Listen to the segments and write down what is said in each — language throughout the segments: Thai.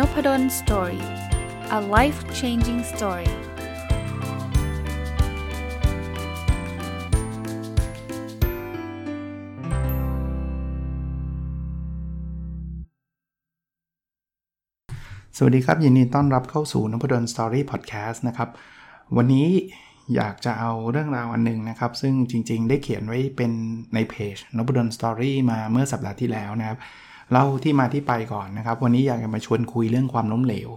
Nopadol Story a life changing story สวัสดีครับ ยินดีต้อนรับเข้าสู่นพดล Story พอดแคสต์นะครับ วันนี้อยากจะเอาเรื่องราวอันหนึ่งนะครับ ซึ่งจริงๆ ได้เขียนไว้เป็นในเพจนพดล Story มาเมื่อสัปดาห์ที่แล้วนะครับ เล่าที่มาที่ไปก่อนนะครับ วันนี้อยากจะมาชวนคุยเรื่องความล้มเหลว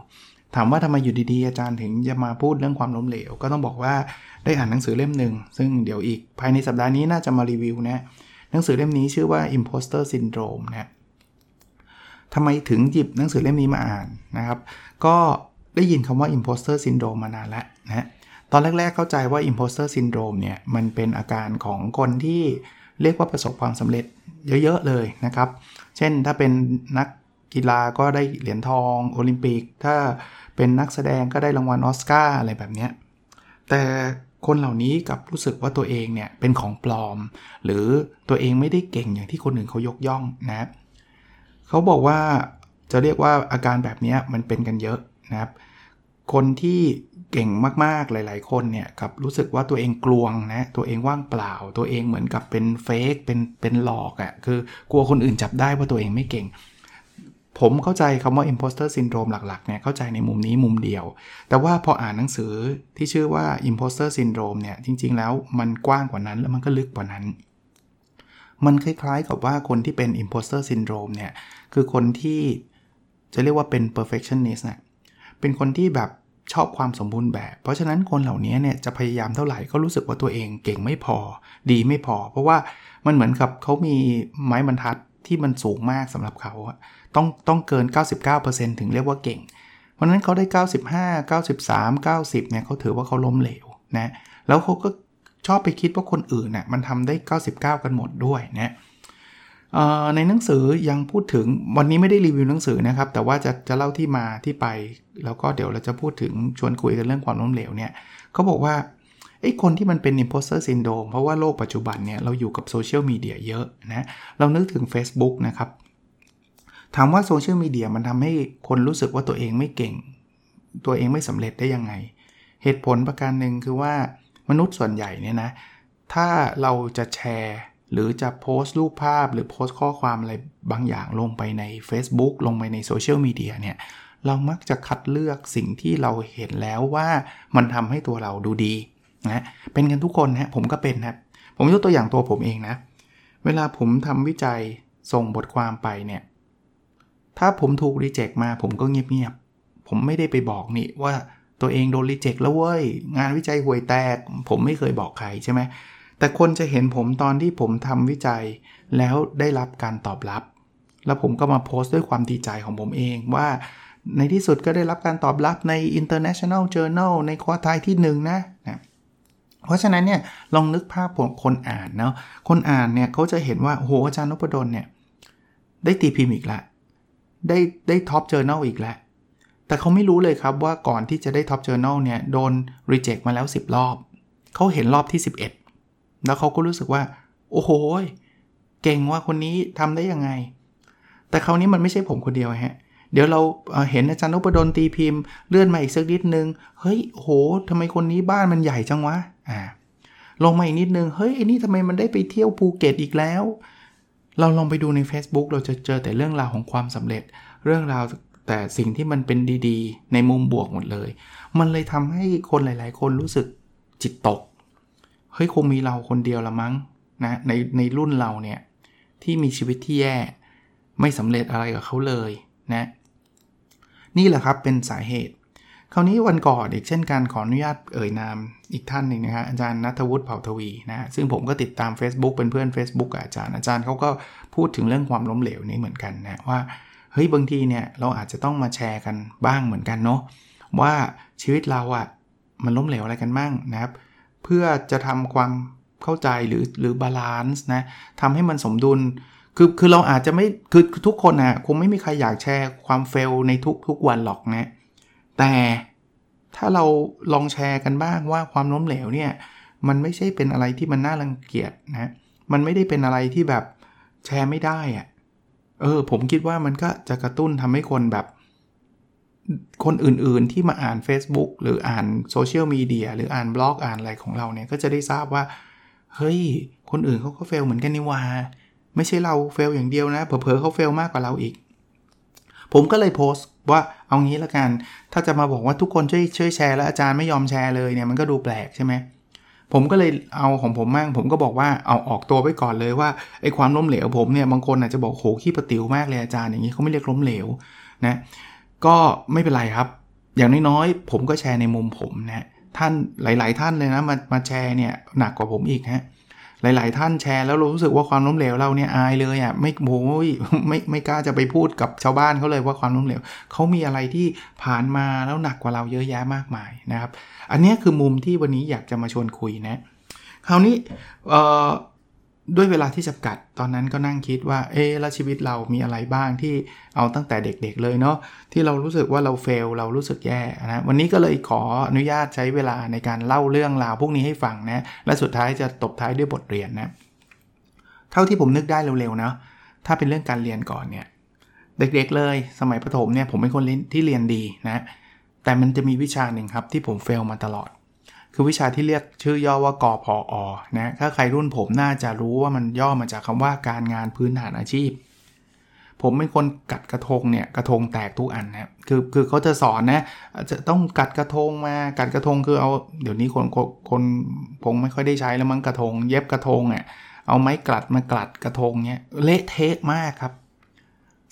ถามว่าทำไมอยู่ดีๆอาจารย์ถึงจะมาพูดเรื่องความล้มเหลว ก็ต้องบอกว่าได้อ่านหนังสือเล่มหนึ่งซึ่งเดี๋ยวอีกภายในสัปดาห์นี้น่าจะมารีวิวนะหนังสือเล่มนี้ชื่อว่า imposter syndrome นะทำไมถึงหยิบหนังสือเล่มนี้มาอ่านนะครับ ก็ได้ยินคำว่า imposter syndrome มานานแล้วนะตอนแรก ๆ เข้าใจว่า imposter syndrome เนี่ยมันเป็นอาการของคนที่เรียกว่าประสบความสำเร็จ เยอะๆเลยนะครับ เช่นถ้าเป็นนักกีฬาก็ได้เหรียญทองโอลิมปิก ถ้าเป็นนักแสดงก็ได้รางวัลออสการ์อะไรแบบนี้ แต่คนเหล่านี้กับรู้สึกว่าตัวเองเนี่ยเป็นของปลอม หรือตัวเองไม่ได้เก่งอย่างที่คนอื่นเขายกย่องนะเขาบอกว่าจะเรียกว่าอาการแบบนี้มันเป็นกันเยอะนะครับ คนที่ เก่งมากๆหลาย ๆ คนเนี่ยกับรู้สึกว่าตัวเองกลวงนะตัวเองว่างเปล่า ตัวเองเหมือนกับเป็นเฟกเป็นเป็นหลอกอะ่ะคือกลัวคนอื่นจับได้ว่าตัวเองไม่เก่ง ผมเข้าใจคำว่า imposter syndrome หลักๆเนี่ยเข้าใจในมุมนี้มุมเดียว แต่ว่าพออ่านหนังสือที่ชื่อว่า imposter syndrome เนี่ยจริง ๆ แล้วมันกว้างกว่านั้นแล้วมันก็ลึกกว่านั้น มันคล้ายๆกับว่าคนที่เป็น imposter syndrome เนี่ยคือคนที่จะเรียกว่าเป็น perfectionist นะเป็นคนที่แบบ ชอบความสมบูรณ์แบบ เพราะฉะนั้นคนเหล่านี้เนี่ยจะพยายามเท่าไหร่ก็รู้สึกว่าตัวเองเก่งไม่พอ ดีไม่พอ เพราะว่ามันเหมือนกับเขามีไม้บรรทัดที่มันสูงมากสำหรับเขาต้องต้องเกิน 99%ถึงเรียกว่าเก่ง เพราะนั้นเขาได้ 95 93 90เนี่ยเขาถือว่าเขาล้มเหลวนะแล้วเขาก็ชอบไปคิดว่าคนอื่นน่ยมันทำได้ 99 กันหมดด้วยนะ ในหนังสือยังพูดถึงวันนี้ไม่ได้รีวิวหนังสือนะครับ แต่ว่าจะจะเล่าที่มาที่ไป แล้วก็เดี๋ยวเราจะพูดถึงชวนคุยกันเรื่องความล้มเหลวเนี่ยเขาบอกว่าไอ้คนที่มันเป็น imposter syndrome เพราะว่าโลกปัจจุบันเนี่ยเราอยู่กับโซเชียลมีเดียเยอะนะเรานึกถึง Facebook นะครับถามว่าโซเชียลมีเดียมันทำให้คนรู้สึกว่าตัวเองไม่เก่ง ตัวเองไม่สำเร็จได้ยังไง เหตุผลประการหนึ่งคือว่ามนุษย์ส่วนใหญ่เนี่ยนะ ถ้าเราจะแชร์ หรือจะโพสต์รูปภาพหรือโพสต์ข้อความอะไรบางอย่างลงไปใน Facebook ลงไปในโซเชียลมีเดียเนี่ยเรามักจะคัดเลือกสิ่งที่เราเห็นแล้วว่ามันทำให้ตัวเราดูดีนะเป็นกันทุกคนนะผมก็เป็นนะผมยกตัวอย่างตัวผมเองนะ เวลาผมทำวิจัยส่งบทความไปเนี่ย ถ้าผมถูกรีเจ็คมาผมก็เงียบๆ ผมไม่ได้ไปบอกนี่ว่าตัวเองโดนรีเจ็คแล้วเว้ย งานวิจัยห่วยแตก ผมไม่เคยบอกใครใช่ไหม แต่คนจะเห็นผมตอนที่ผมทำวิจัย แล้วได้รับการตอบรับ แล้วผมก็มาโพสต์ด้วยความดีใจของผมเองว่าในที่สุดก็ได้รับการตอบรับใน International Journal ใน quartile ที่1นะนะเพราะฉะนั้นเนี่ยลองนึกภาพผมคนอ่านเนาะคนอ่านเนี่ยเขาจะเห็นว่าโหอาจารย์นพดลเนี่ยได้ตีพิมพ์อีกแล้วได้ได้ top journal อีกแล้ว แต่เขาไม่รู้เลยครับว่าก่อนที่จะได้ top journal เนี่ยโดน reject มาแล้ว 10 รอบ เขาเห็นรอบที่ 11 แล้วเขาก็รู้สึกว่า โอ้โหเก่งว่าคนนี้ทำได้ยังไง แต่คราวนี้มันไม่ใช่ผมคนเดียวฮะเดี๋ยวเราเห็นอาจารย์นพดลตีพิมพ์เลื่อนมาอีกสักนิดนึง เฮ้ยโหทำไมคนนี้บ้านมันใหญ่จังวะอ่าลงมาอีกนิดนึง เฮ้ยไอ้นี่ทำไมมันได้ไปเที่ยวภูเก็ตอีกแล้ว เราลองไปดูใน Facebook เราจะเจอแต่เรื่องราวของความสำเร็จ เรื่องราวแต่สิ่งที่มันเป็นดีๆ ในมุมบวกหมดเลย มันเลยทำให้คนหลาย ๆ คนรู้สึกจิตตก เฮ้ยคงมีเราคนเดียวละมั้งนะในในรุ่นเราเนี่ยที่มีชีวิตที่แย่ไม่สำเร็จอะไรกับเขาเลยนะนี่แหละครับเป็นสาเหตุ คราวนี้วันก่อนอีกเช่นการขออนุญาตเอ่ยนามอีกท่านหนึ่งนะฮะอาจารย์นัทวุฒิเผ่าทวีนะซึ่งผมก็ติดตาม Facebook เป็นเพื่อน Facebook กับอาจารย์อาจารย์เขาก็พูดถึงเรื่องความล้มเหลวนี้เหมือนกันนะว่าเฮ้ยบางทีเนี่ยเราอาจจะต้องมาแชร์กันบ้างเหมือนกันเนาะว่าชีวิตเราอะมันล้มเหลวอะไรกันบ้างนะครับ เพื่อจะทำความเข้าใจหรือหรือ balance นะทำให้มันสมดุล คือคือเราอาจจะไม่คือทุกคนนะคงไม่มีใครอยากแชร์ความ fail ในทุกทุกวันหรอกนะแต่ถ้าเราลองแชร์กันบ้างว่าความล้มเหลวเนี่ยมันไม่ใช่เป็นอะไรที่มันน่ารังเกียจนะมันไม่ได้เป็นอะไรที่แบบแชร์ไม่ได้อะเออผมคิดว่ามันก็จะกระตุ้นทำให้คนแบบ คนอื่นๆที่มาอ่าน Facebook หรืออ่านโซเชียลมีเดียหรืออ่านบล็อกอ่านอะไรของเราเนี่ย ก็จะได้ทราบว่า เฮ้ย คนอื่นเขาก็เฟลเหมือนกันนี่ว่า ไม่ใช่เราเฟลอย่างเดียวนะ เผลอๆเขาเฟลมากกว่าเราอีก ผมก็เลยโพสต์ว่าเอางี้ละกัน ถ้าจะมาบอกว่าทุกคนช่วยช่วยแชร์แล้วอาจารย์ไม่ยอมแชร์เลยเนี่ยมันก็ดูแปลกใช่ไหมผมก็เลยเอาของผมมั่งผมก็บอกว่าเอาออกตัวไว้ก่อนเลยว่าไอ้ความล้มเหลวผมเนี่ยบางคนอาจจะบอกโหขี้ประติ๋วมากเลยอาจารย์อย่างนี้เขาไม่เรียกล้มเหลวนะ ก็ไม่เป็นไรครับ อย่างน้อยๆผมก็แชร์ในมุมผมนะท่านหลาย ๆ ท่านเลยนะมามาแชร์เนี่ยหนักกว่าผมอีกฮะหลาย ๆ ท่านแชร์แล้วรู้สึกว่าความล้มเหลวเราเนี่ยอายเลยอะ่ะไม่โอ้ยไม่ไม่กล้าจะไปพูดกับชาวบ้านเขาเลยว่าความล้มเหลวเขามีอะไรที่ผ่านมาแล้วหนักกว่าเราเยอะแยะมากมายนะครับ อันนี้คือมุมที่วันนี้อยากจะมาชวนคุยนะ คราวนี้ ด้วยเวลาที่จำกัดตอนนั้นก็นั่งคิดว่า เออแล้วชีวิตเรามีอะไรบ้างที่เอาตั้งแต่เด็กๆเลยเนาะที่เรารู้สึกว่าเราเฟลเรารู้สึกแย่นะวันนี้ก็เลยขออนุญาตใช้เวลาในการเล่าเรื่องราวพวกนี้ให้ฟังนะและสุดท้ายจะตบท้ายด้วยบทเรียนนะเท่าที่ผมนึกได้เร็วๆนะถ้าเป็นเรื่องการเรียนก่อนเนี่ยเด็กๆเลยสมัยประถมเนี่ยผมเป็นคนที่เรียนดีนะแต่มันจะมีวิชาหนึ่งครับที่ผมเฟลมาตลอด คือวิชาที่เรียกชื่อย่อว่ากอพออนะถ้าใครรุ่นผมน่าจะรู้ว่ามันย่อมาจากคำว่าการงานพื้นฐานอาชีพ ผมเป็นคนกัดกระทงเนี่ยกระทงแตกทุกอันนะคือคือเขาจะสอนนะจะต้องกัดกระทงมากัดกระทงคือเอาเดี๋ยวนี้คนคนคงไม่ค่อยได้ใช้แล้วมั้งกระทง เย็บกระทงอะเอาไม้กลัดมากลัดกระทงเนี่ยเละเทะมากครับ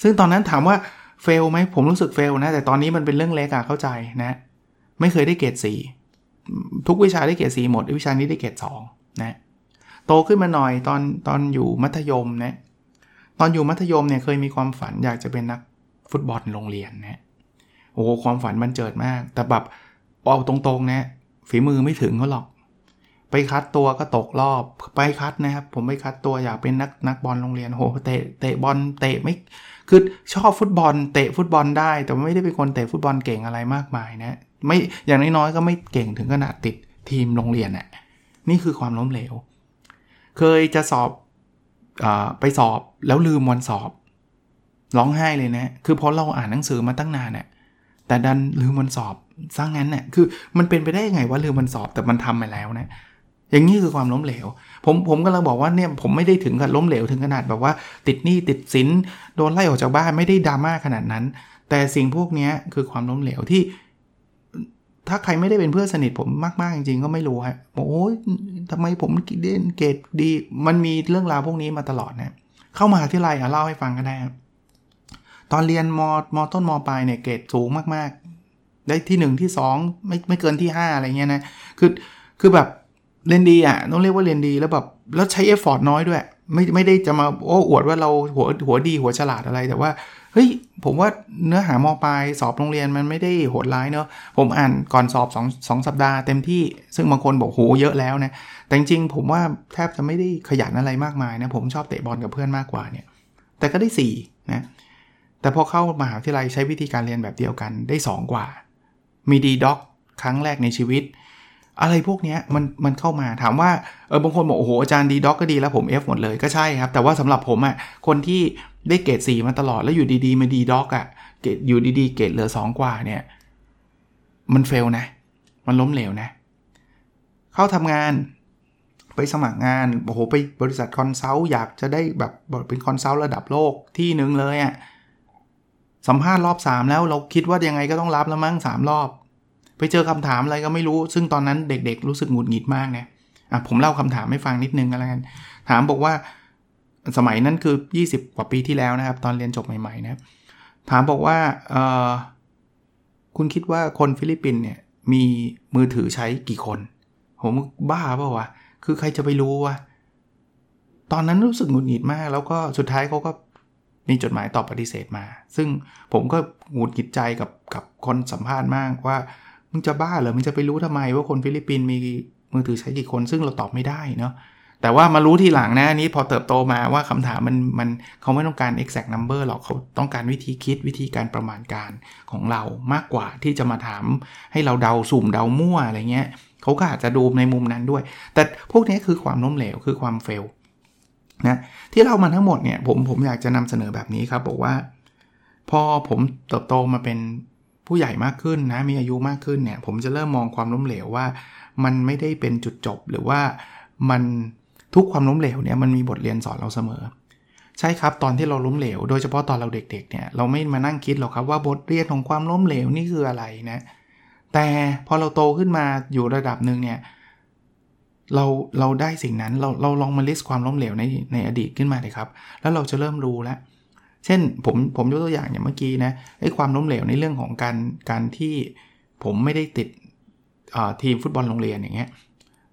ซึ่งตอนนั้นถามว่าเฟลไหมผมรู้สึกเฟลนะแต่ตอนนี้มันเป็นเรื่องเล็กอะเข้าใจนะ ไม่เคยได้เกรดสี่ ทุกวิชาได้เกรดสีหมด วิชานี้ได้เกรดสองนะโตขึ้นมาหน่อยตอนตอนอยู่มัธยมนะตอนอยู่มัธยมเนี่ยเคยมีความฝันอยากจะเป็นนักฟุตบอลโรงเรียนนะโอ้ความฝันมันเจิดมาก แต่แบบเอาตรงๆนะฝีมือไม่ถึงเขาหรอก ไปคัดตัวก็ตกรอบไปคัดนะครับ ผมไปคัดตัวอยากเป็นนักนักบอลโรงเรียนโหเตะเตะบอลเตะไม่คือชอบฟุตบอล เตะฟุตบอลได้ แต่ไม่ได้เป็นคนเตะฟุตบอลเก่งอะไรมากมายนะ ไม่อย่างน้อยๆก็ไม่เก่งถึงขนาดติดทีมโรงเรียนน่ะนี่คือความล้มเหลว เคยจะสอบอไปสอบแล้วลืมวันสอบ ร้องไห้เลยนะ คือพอเราอ่านหนังสือมาตั้งนานน่ะแต่ดันลืมวันสอบสร้างงั้นน่ะคือมันเป็นไปได้ยังไงว่าลืมวันสอบแต่มันทำไปแล้วนะอย่างนี้คือความล้มเหลว ผมผมก็เลยบอกว่าเนี่ยผมไม่ได้ถึงกับล้มเหลวถึงขนาดแบบว่า ติดหนี้ติดสินโดนไล่ออกจากบ้านไม่ได้ดราม่าขนาดนั้น แต่สิ่งพวกนี้คือความล้มเหลวที่ ถ้าใครไม่ได้เป็นเพื่อนสนิทผมมากๆจริงๆก็ไม่รู้ฮะบอกโอ้ยทำไมผมเด่นเกรดดี มันมีเรื่องราวพวกนี้มาตลอดนะเข้ามาที่ไรอะเล่าให้ฟังก็ได้ครับตอนเรียนมมต้นมปลายเนี่ยเกรดสูงมากๆ ได้ที่ 1 ที่ 2 ไม่ไม่เกินที่ 5 อะไรเงี้ยนะคือคือแบบเรียนดีอะต้องเรียกว่าเรียนดีแล้วแบบแล้วใช้เอฟฟอร์ตน้อยด้วย ไม่ไม่ได้จะมาโอ้อวดว่าเราหัวหัวดีหัวฉลาดอะไรแต่ว่าเฮ้ยผมว่าเนื้อหามอปลายสอบโรงเรียนมันไม่ได้โหดร้ายเนอะผมอ่านก่อนสอบ2 2สัปดาห์เต็มที่ซึ่งบางคนบอกโหเยอะแล้วนะแต่จริงๆผมว่าแทบจะไม่ได้ขยันอะไรมากมายนะผมชอบเตะบอลกับเพื่อนมากกว่าเนี่ย แต่ก็ได้4นะแต่พอเข้ามหาวิทยาลัยใช้วิธีการเรียนแบบเดียวกันได้ 2 กว่า มี D dog ครั้งแรกในชีวิต อะไรพวกนี้มันมันเข้ามาถามว่าเออบางคนบอกโอ้โหอาจารย์ D dog ก็ดีแล้วผม F หมดเลยก็ใช่ครับ แต่ว่าสำหรับผมอะ่ะคนที่ได้เกรดสี่มาตลอดแล้วอยู่ดีๆมา D dog อะ่ะเกรดอยู่ดีๆเกรดเหลือสองกว่าเนี่ย มัน fail นะ มันล้มเหลวนะ เข้าทำงานไปสมัครงานโอ้โหไปบริษัท consult อยากจะได้แบบเป็น consult ระดับโลกที่หนึ่งเลยอะ่ะสัมภาษณ์รอบ 3 แล้วเราคิดว่ายังไงก็ต้องรับแล้วมั้ง3รอบ ไปเจอคำถามอะไรก็ไม่รู้ ซึ่งตอนนั้นเด็กๆ รู้สึกหงุดหงิดมากนะอะผมเล่าคำถามให้ฟังนิดนึงก็แล้วกัน ถามบอกว่าสมัยนั้นคือ 20 กว่าปีที่แล้วนะครับ ตอนเรียนจบใหม่ๆนะถามบอกว่าเออคุณคิดว่าคนฟิลิปปินเนี่ยมีมือถือใช้กี่คน ผมบ้าเปล่าวะคือใครจะไปรู้วะตอนนั้นรู้สึกหงุดหงิดมาก แล้วก็สุดท้ายเขาก็มีจดหมายตอบปฏิเสธมา ซึ่งผมก็หงุดหงิดใจกับกับคนสัมภาษณ์มากว่า มึงจะบ้าเหรอ มึงจะไปรู้ทำไมว่าคนฟิลิปปินส์มีมือถือใช้กี่คน ซึ่งเราตอบไม่ได้เนาะ แต่ว่ามารู้ทีหลังนะนี้พอเติบโตมาว่าคำถามมันมันเขาไม่ต้องการ exact number หรอกเขาต้องการวิธีคิดวิธีการประมาณการของเรามากกว่าที่จะมาถามให้เราเดาสุ่มเดามั่วอะไรเงี้ยเขาก็อาจจะดูในมุมนั้นด้วย แต่พวกนี้คือความล้มเหลวคือความเฟลนะที่เรามาทั้งหมดเนี่ยผมผมอยากจะนำเสนอแบบนี้ครับบอกว่า พอผมเติบโตมาเป็น ผู้ใหญ่มากขึ้นนะมีอายุมากขึ้นเนี่ยผมจะเริ่มมองความล้มเหลวว่า มันไม่ได้เป็นจุดจบหรือว่ามันทุกความล้มเหลวเนี่ยมันมีบทเรียนสอนเราเสมอ ใช่ครับตอนที่เราล้มเหลว โดยเฉพาะตอนเราเด็ก ๆเนี่ยเราไม่มานั่งคิดหรอกครับว่าบทเรียนของความล้มเหลวนี่คืออะไรนะแต่พอเราโตขึ้นมาอยู่ระดับหนึ่งเนี่ยเราเราได้สิ่งนั้นเราเราลองมาลิสต์ความล้มเหลวในในอดีตขึ้นมาเลยครับ แล้วเราจะเริ่มรู้แล้ว เช่นผมผมยกตัวอย่างอย่างเมื่อกี้นะไอ้ความล้มเหลวในเรื่องของการการที่ผมไม่ได้ติดทีมฟุตบอลโรงเรียนอย่างเงี้ย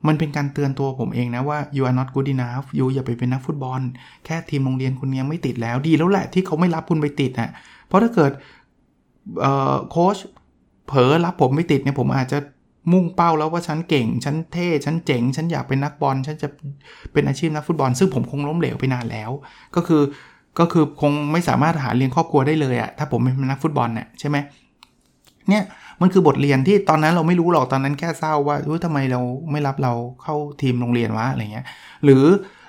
มันเป็นการเตือนตัวผมเองนะว่า you are not good enough you อย่าไปเป็นนักฟุตบอล แค่ทีมโรงเรียนคุณยังไม่ติดแล้วดีแล้วแหละที่เขาไม่รับคุณไปติดนะ่ะเพราะถ้าเกิดโค้ชเผลอรับผมไม่ติดเนี่ยผมอาจจะมุ่งเป้าแล้วว่าฉันเก่ง ฉันเท่ ฉันเจ๋ง ฉันอยากเป็นนักบอล ฉันจะเป็นอาชีพนักฟุตบอล ซึ่งผมคงล้มเหลวไปนานแล้ว ก็คือ ก็คือคงไม่สามารถหาเลี้ยงครอบครัวได้เลยอะถ้าผมเป็นนักฟุตบอลเนี่ยใช่ไหมเนี่ยมันคือบทเรียนที่ตอนนั้นเราไม่รู้หรอกตอนนั้นแค่เศร้าว่าทำไมเราไม่รับเราเข้าทีมโรงเรียนวะอะไรเงี้ยหรือ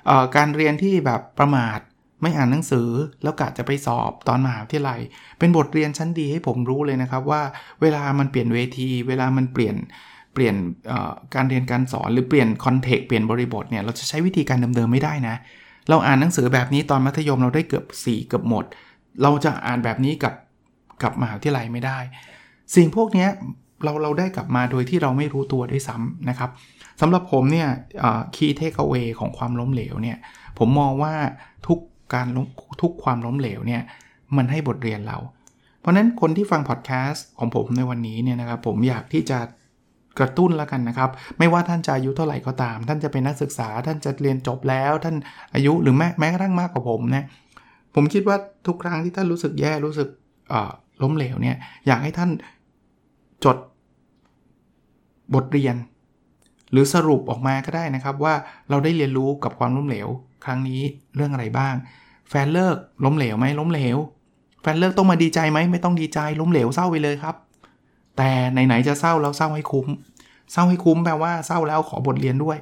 อการเรียนที่แบบประมาทไม่อ่านหนังสือแล้วกะจะไปสอบตอนมหาวิทยาลัย เป็นบทเรียนชั้นดีให้ผมรู้เลยนะครับว่าเวลามันเปลี่ยนเวที เวลามันเปลี่ยนเปลี่ยนการเรียนการสอนหรือเปลี่ยนคอนเทกต์เปลี่ยนบริบทเนี่ยเราจะใช้วิธีการเดิมๆไม่ได้นะ เราอ่านหนังสือแบบนี้ตอนมัธยมเราได้เกือบ 4 เกือบหมด เราจะอ่านแบบนี้กับกับมหาวิทยาลัยไม่ได้ สิ่งพวกนี้เราเราได้กลับมาโดยที่เราไม่รู้ตัวด้วยซ้ำนะครับสำหรับผมเนี่ยคีย์เทคเอาไว้ของความล้มเหลวเนี่ยผมมองว่าทุกการทุกความล้มเหลวเนี่ยมันให้บทเรียนเรา เพราะนั้นคนที่ฟังพอดแคสต์ของผมในวันนี้เนี่ยนะครับผมอยากที่จะ กระตุ้นแล้วกันนะครับ ไม่ว่าท่านจะอายุเท่าไหร่ก็ตาม ท่านจะเป็นนักศึกษา ท่านจะเรียนจบแล้ว ท่านอายุหรือแม้แม้กระทั่งมากกว่าผมนะผมคิดว่าทุกครั้งที่ท่านรู้สึกแย่รู้สึกล้มเหลวเนี่ยอยากให้ท่านจดบทเรียน หรือสรุปออกมาก็ได้นะครับว่าเราได้เรียนรู้กับความล้มเหลว ครั้งนี้เรื่องอะไรบ้าง แฟนเลิกล้มเหลวไหมล้มเหลว แฟนเลิกต้องมาดีใจไหมไม่ต้องดีใจล้มเหลวเศร้าไปเลยครับ แต่ไหนๆจะเศร้าแล้วเศร้าให้คุ้ม เศร้าให้คุ้มแปลว่าเศร้าแล้วขอบทเรียนด้วย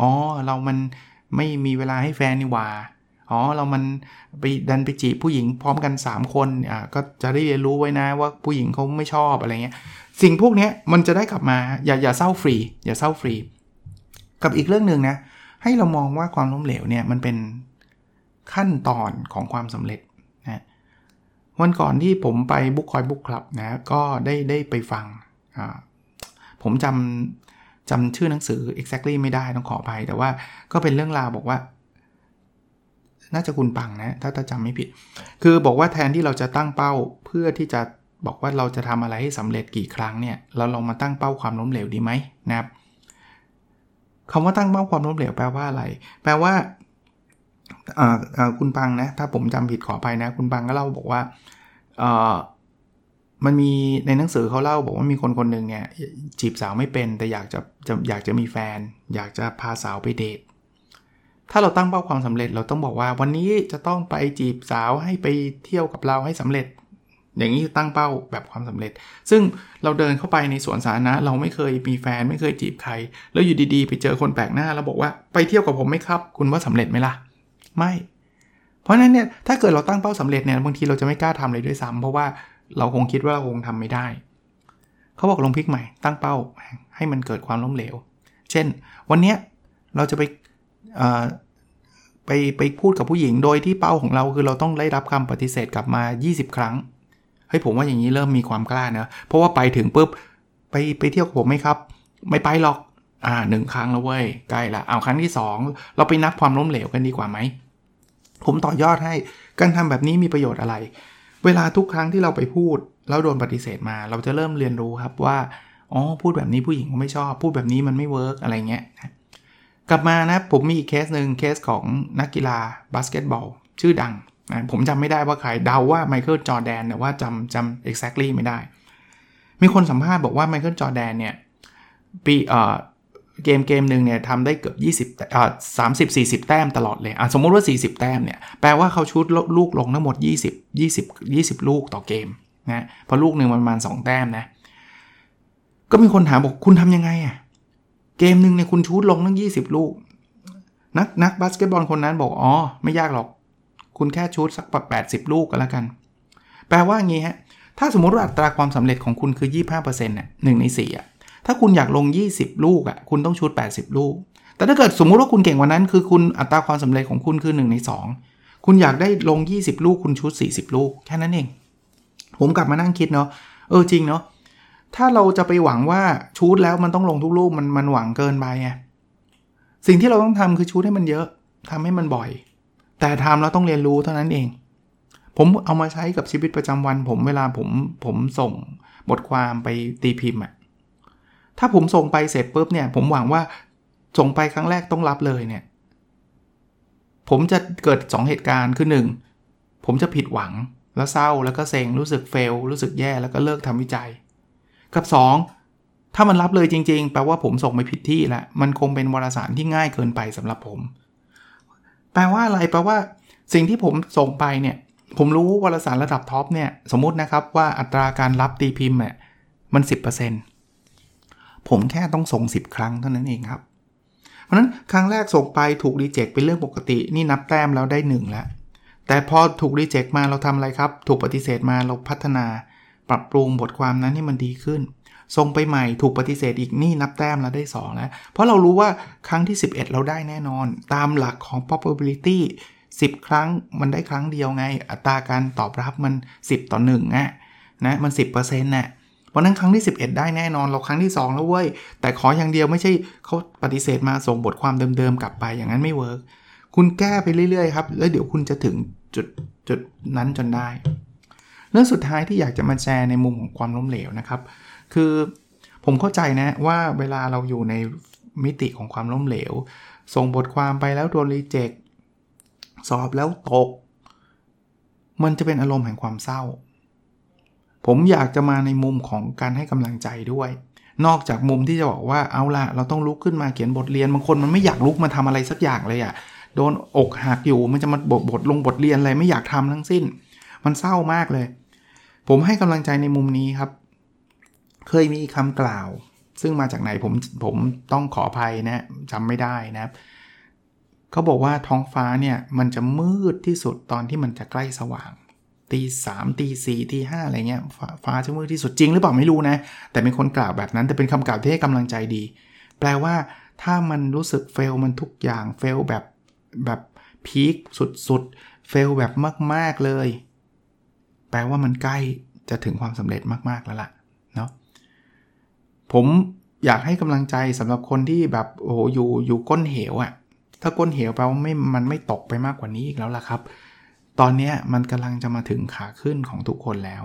อ๋อ เรามันไม่มีเวลาให้แฟนนี่ว่า อ๋อ เรามันไปดันไปจีบผู้หญิงพร้อมกัน 3 คน อะก็จะได้เรียนรู้ไว้นะว่าผู้หญิงเขาไม่ชอบอะไรเงี้ย สิ่งพวกนี้มันจะได้กลับมา อย่าอย่าเศร้าฟรี อย่าเศร้าฟรี กับอีกเรื่องหนึ่งนะ ให้เรามองว่าความล้มเหลวเนี่ยมันเป็นขั้นตอนของความสำเร็จนะวันก่อนที่ผมไปบุ๊กคอยบุ๊กคลับนะ ก็ได้ได้ไปฟังอ่า ผมจำจำชื่อหนังสือ exactly ไม่ได้ต้องขออภัยแต่ว่าก็เป็นเรื่องราวบอกว่า น่าจะคุณปังนะ ถ้าถ้าจำไม่ผิด คือบอกว่าแทนที่เราจะตั้งเป้าเพื่อที่จะบอกว่าเราจะทำอะไรให้สำเร็จกี่ครั้งเนี่ยเราลองมาตั้งเป้าความล้มเหลวดีไหมนะครับคำว่าตั้งเป้าความล้มเหลวแปลว่าอะไร แปลว่าคุณปังนะ ถ้าผมจำผิดขอไปนะ คุณปังก็เล่าบอกว่า มันมีในหนังสือเขาเล่าบอกว่ามีคนคนหนึ่งเนี่ยจีบสาวไม่เป็นแต่อยากจะจะอยากจะมีแฟน อยากจะพาสาวไปเดทถ้าเราตั้งเป้าความสำเร็จเราต้องบอกว่าวันนี้จะต้องไปจีบสาวให้ไปเที่ยวกับเราให้สำเร็จ อย่างนี้ตั้งเป้าแบบความสำเร็จ ซึ่งเราเดินเข้าไปในสวนสาธารณะเราไม่เคยมีแฟนไม่เคยจีบใคร แล้วอยู่ดีๆ ไปเจอคนแปลกหน้าแล้วบอกว่าไปเที่ยวกับผมไหมครับ คุณว่าสำเร็จไหมล่ะ ไม่ เพราะนั้นเนี่ยถ้าเกิดเราตั้งเป้าสำเร็จเนี่ยบางทีเราจะไม่กล้าทำเลยด้วยซ้ำเพราะว่า เราคงคิดว่าเราคงทำไม่ได้ เขาบอกลงพลิกใหม่ ตั้งเป้าให้มันเกิดความล้มเหลว เช่น วันนี้เราจะไปไปไปพูดกับผู้หญิงโดยที่เป้าของเราคือเราต้องได้รับคำปฏิเสธกลับมา 20 ครั้ง เฮ้ยผมว่าอย่างนี้เริ่มมีความกล้านะ เพราะว่าไปถึงปุ๊บไปไปเที่ยวกับผมไหมครับ ไม่ไปหรอก อ่าหนึ่งครั้งแล้วเว้ยใกล้ละเอาครั้งที่ 2 เราไปนับความล้มเหลวกันดีกว่าไหม ผมต่อยอดให้ การทำแบบนี้มีประโยชน์อะไร เวลาทุกครั้งที่เราไปพูดแล้วโดนปฏิเสธมา เราจะเริ่มเรียนรู้ครับว่าอ๋อพูดแบบนี้ผู้หญิงเขาไม่ชอบ พูดแบบนี้มันไม่ work อะไรเงี้ยกลับมานะผมมีอีกเคสหนึ่งเคสของนักกีฬาบาสเกตบอลชื่อดังนะผมจำไม่ได้ว่าใครเดาว่าไมเคิลจอแดนแต่ว่าจำจำ exactly ไม่ได้ มีคนสัมภาษณ์บอกว่าไมเคิลจอแดนเนี่ยปีเอ่อ เกมเกมหนึ่งเนี่ยทำได้เกือบ 20อ่าสามสิบสี่สิบแต้มตลอดเลยอะสมมติว่า 40 แต้มเนี่ยแปลว่าเขาชู้ตลูกลงทั้งหมด 20 20 20 ลูกต่อเกมนะเพอลูกหนึ่งประมาณ 2 แต้มนะก็มีคนถามบอกคุณทำยังไงอะเกมหนึ่งเนี่ยคุณชุดลงทั้ง 20 ลูก นักนักบาสเกตบอลคนนั้นบอกอ๋อไม่ยากหรอก คุณแค่ชุดสักแปดสิบลูกก็แล้วกัน แปลว่างี้ฮะถ้าสมมติว่าอัตราความสำเร็จของคุณคือ 25%เนี่ยหนึ่งใน4อะ ถ้าคุณอยากลง 20 ลูกอะคุณต้องชุด 80 ลูก แต่ถ้าเกิดสมมุติว่าคุณเก่งกว่านั้น คือคุณอัตราความสำเร็จของคุณคือ1ใน 2 คุณอยากได้ลง 20 ลูก คุณชุด 40 ลูก แค่นั้นเอง ผมกลับมานั่งคิดเนาะเออจริงเนาะถ้าเราจะไปหวังว่าชูดแล้วมันต้องลงทุกลูกมันมันหวังเกินไปไงสิ่งที่เราต้องทำคือชูดให้มันเยอะทำให้มันบ่อย แต่ทำเราต้องเรียนรู้เท่านั้นเอง ผมเอามาใช้กับชีวิตประจำวัน ผมเวลาผมผมส่งบทความไปตีพิมพ์อะ ถ้าผมส่งไปเสร็จปุ๊บเนี่ย ผมหวังว่าส่งไปครั้งแรกต้องรับเลยเนี่ย ผมจะเกิด 2 เหตุการณ์คือ 1 ผมจะผิดหวังแล้วเศร้าแล้วก็เซ็งรู้สึกเฟลรู้สึกแย่แล้วก็เลิกทำวิจัย กับ 2 ถ้ามันรับเลยจริง ๆ แปลว่าผมส่งไปผิดที่ล้วมันคงเป็นวารสารที่ง่ายเกินไปสำหรับผม แปลว่าอะไรแปลว่า สิ่งที่ผมส่งไปเนี่ย ผมรู้วารสารระดับท็อปเนี่ย สมมุตินะครับว่าอัตราการรับตีพิมพ์เนี่ยมัน 10% ผมแค่ต้องส่ง 10 ครั้งเท่านั้นเองครับ เพราะนั้นครั้งแรกส่งไปถูกรีเจ็คเป็นเรื่องปกตินี่นับแต้มแล้วได้1แล้วแต่พอถูกรีเจ็คมาเราทำอะไรครับ ถูกปฏิเสธมาเราพัฒนา ปรับปรุงบทความนั้นให้มันดีขึ้นส่งไปใหม่ถูกปฏิเสธอีกนี่นับแต้มแล้วได้2แล้วเพราะเรารู้ว่าครั้งที่ 11 เราได้แน่นอน ตามหลักของ probability 10 ครั้งมันได้ครั้งเดียวไง อัตราการตอบรับมัน 10 ต่อ1นะนะมัน 10%นะ่ะ เพราะนั้นครั้งที่ 11 ได้แน่นอนเราครั้งที่ 2 แล้วเว้ย แต่ขออย่างเดียวไม่ใช่เขาปฏิเสธมาส่งบทความเดิมๆกลับไปอย่างนั้นไม่เวิร์กคุณแก้ไปเรื่อยๆครับ แล้วเดี๋ยวคุณจะถึงจุดจุดนั้นจนได้ เรื่องสุดท้ายที่อยากจะมาแชร์ในมุมของความล้มเหลวนะครับ คือผมเข้าใจนะว่าเวลาเราอยู่ในมิติของความล้มเหลว ส่งบทความไปแล้วโดนรีเจ็คสอบแล้วตก มันจะเป็นอารมณ์แห่งความเศร้า ผมอยากจะมาในมุมของการให้กำลังใจด้วย นอกจากมุมที่จะบอกว่าเอาละเราต้องลุกขึ้นมาเขียนบทเรียนบางคนมันไม่อยากลุกมาทำอะไรสักอย่างเลยอะ่ะโดนอกหักอยู่มันจะมาบทบทลงบทเรียนอะไรไม่อยากทำทั้งสิ้น มันเศร้ามากเลย ผมให้กำลังใจในมุมนี้ครับ เคยมีคำกล่าว ซึ่งมาจากไหนผมผมต้องขออภัยนะจำไม่ได้นะครับเขาบอกว่าท้องฟ้าเนี่ยมันจะมืดที่สุดตอนที่มันจะใกล้สว่าง ตีสามตีสี่ตีห้าอะไรเงี้ยฟฟ้าจะมืดที่สุดจริงหรือเปล่าไม่รู้นะ แต่เป็นคนกล่าวแบบนั้น แต่เป็นคำกล่าวที่ให้กำลังใจดี แปลว่าถ้ามันรู้สึกเฟลมันทุกอย่างเฟลแบบแบบพีคสุดๆเฟลแบบมากๆเลย แปลว่ามันใกล้จะถึงความสำเร็จมากๆแล้วล่ะเนาะผมอยากให้กำลังใจสำหรับคนที่แบบโอ้โหอยู่อยู่ก้นเหวอะ่ะถ้าก้นเหวแปลว่าไม่มันไม่ตกไปมากกว่านี้อีกแล้วล่ะครับ ตอนนี้มันกำลังจะมาถึงขาขึ้นของทุกคนแล้ว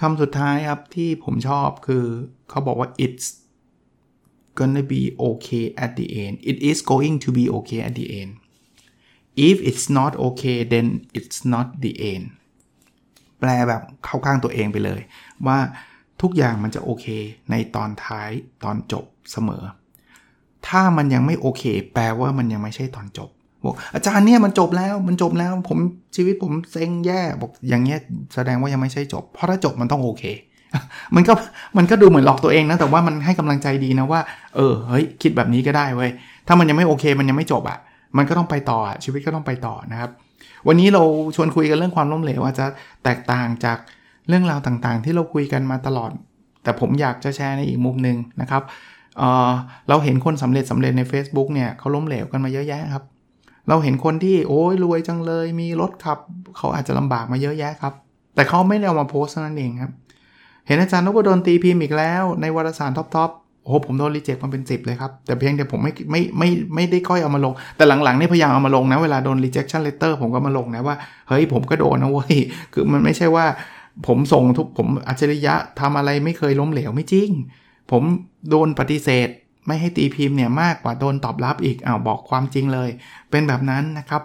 คำสุดท้ายครับที่ผมชอบคือเขาบอกว่า it's gonna be okay at the end it is going to be okay at the end if it's not okay then it's not the end แปลแบบเข้าข้างตัวเองไปเลย ว่าทุกอย่างมันจะโอเคในตอนท้ายตอนจบเสมอ ถ้ามันยังไม่โอเค แปลว่ามันยังไม่ใช่ตอนจบ บอกอาจารย์เนี่ยมันจบแล้วมันจบแล้วผมชีวิตผมเซ็งแย่บอกอย่างเงี้ยแสดงว่ายังไม่ใช่จบ เพราะถ้าจบมันต้องโอเค มันก็มันก็ดูเหมือนหลอกตัวเองนะแต่ว่ามันให้กำลังใจดีนะว่า เออเฮ้ยคิดแบบนี้ก็ได้เว้ยถ้ามันยังไม่โอเค มันยังไม่จบอะ่ะ มันก็ต้องไปต่อชีวิตก็ต้องไปต่อนะครับ วันนี้เราชวนคุยกันเรื่องความล้มเหลวอาจจะแตกต่างจากเรื่องราวต่างๆ ที่เราคุยกันมาตลอด แต่ผมอยากจะแชร์ในอีกมุมหนึ่งนะครับเเราเห็นคนสำเร็จสำเร็จใน Facebook เนี่ยเขาล้มเหลวกันมาเยอะแยะครับ เราเห็นคนที่โอ้ยรวยจังเลย มีรถขับ เขาอาจจะลำบากมาเยอะแยะครับ แต่เขาไม่ได้เอามาโพสต์นั่นเองครับ เห็นอาจารย์นพดลตีพิมพ์อีกแล้ว ในวารสารท็อปๆโอ้โหผมโดนรีเจ็คมาเป็น 10 เลยครับ แต่เพียงแต่ผมไม่ไม่ไม่ไม่ได้ค่อยเอามาลง แต่หลังๆนี่พยายามเอามาลงนะ เวลาโดน rejection letter ผมก็มาลงนะว่า เฮ้ยผมก็โดนนะเว้ย คือมันไม่ใช่ว่า ผมส่งทุกผมอัจฉริยะทำอะไรไม่เคยล้มเหลวไม่จริง ผมโดนปฏิเสธ ไม่ให้ตีพิมพ์เนี่ยมากกว่าโดนตอบรับอีกอ้าวบอกความจริงเลย เป็นแบบนั้นนะครับ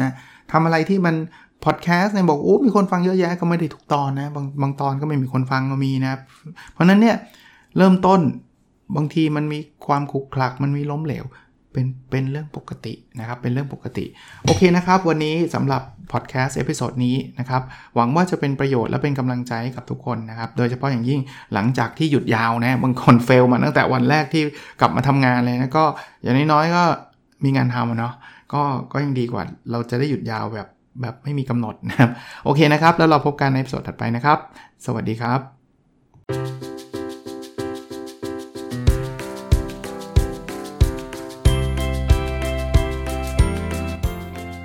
นะทำอะไรที่มันพอดแคสต์เนี่ยบอกโอ้มีคนฟังเยอะแยะก็ไม่ได้ทุกตอนนะบางบางตอนก็ไม่มีคนฟังก็มีนะเพราะนั้นเนี่ยเริ่มต้นบางทีมันมีความขลุกขลักมันมีล้มเหลว เป็นเป็นเรื่องปกตินะครับ เป็นเรื่องปกติ โอเคนะครับ วันนี้สำหรับพอดแคสต์ episode นี้นะครับ หวังว่าจะเป็นประโยชน์และเป็นกำลังใจกับทุกคนนะครับ โดยเฉพาะอย่างยิ่งหลังจากที่หยุดยาวนะ บางคน fail มาตั้งแต่วันแรกที่กลับมาทำงานเลยนะ ก็อย่างน้อยๆก็มีงานทำเนาะ ก็ก็ยังดีกว่า เราจะได้หยุดยาวแบบแบบไม่มีกำหนดนะครับ โอเคนะครับ แล้วเราพบกันในสดถัดไปนะครับ สวัสดีครับ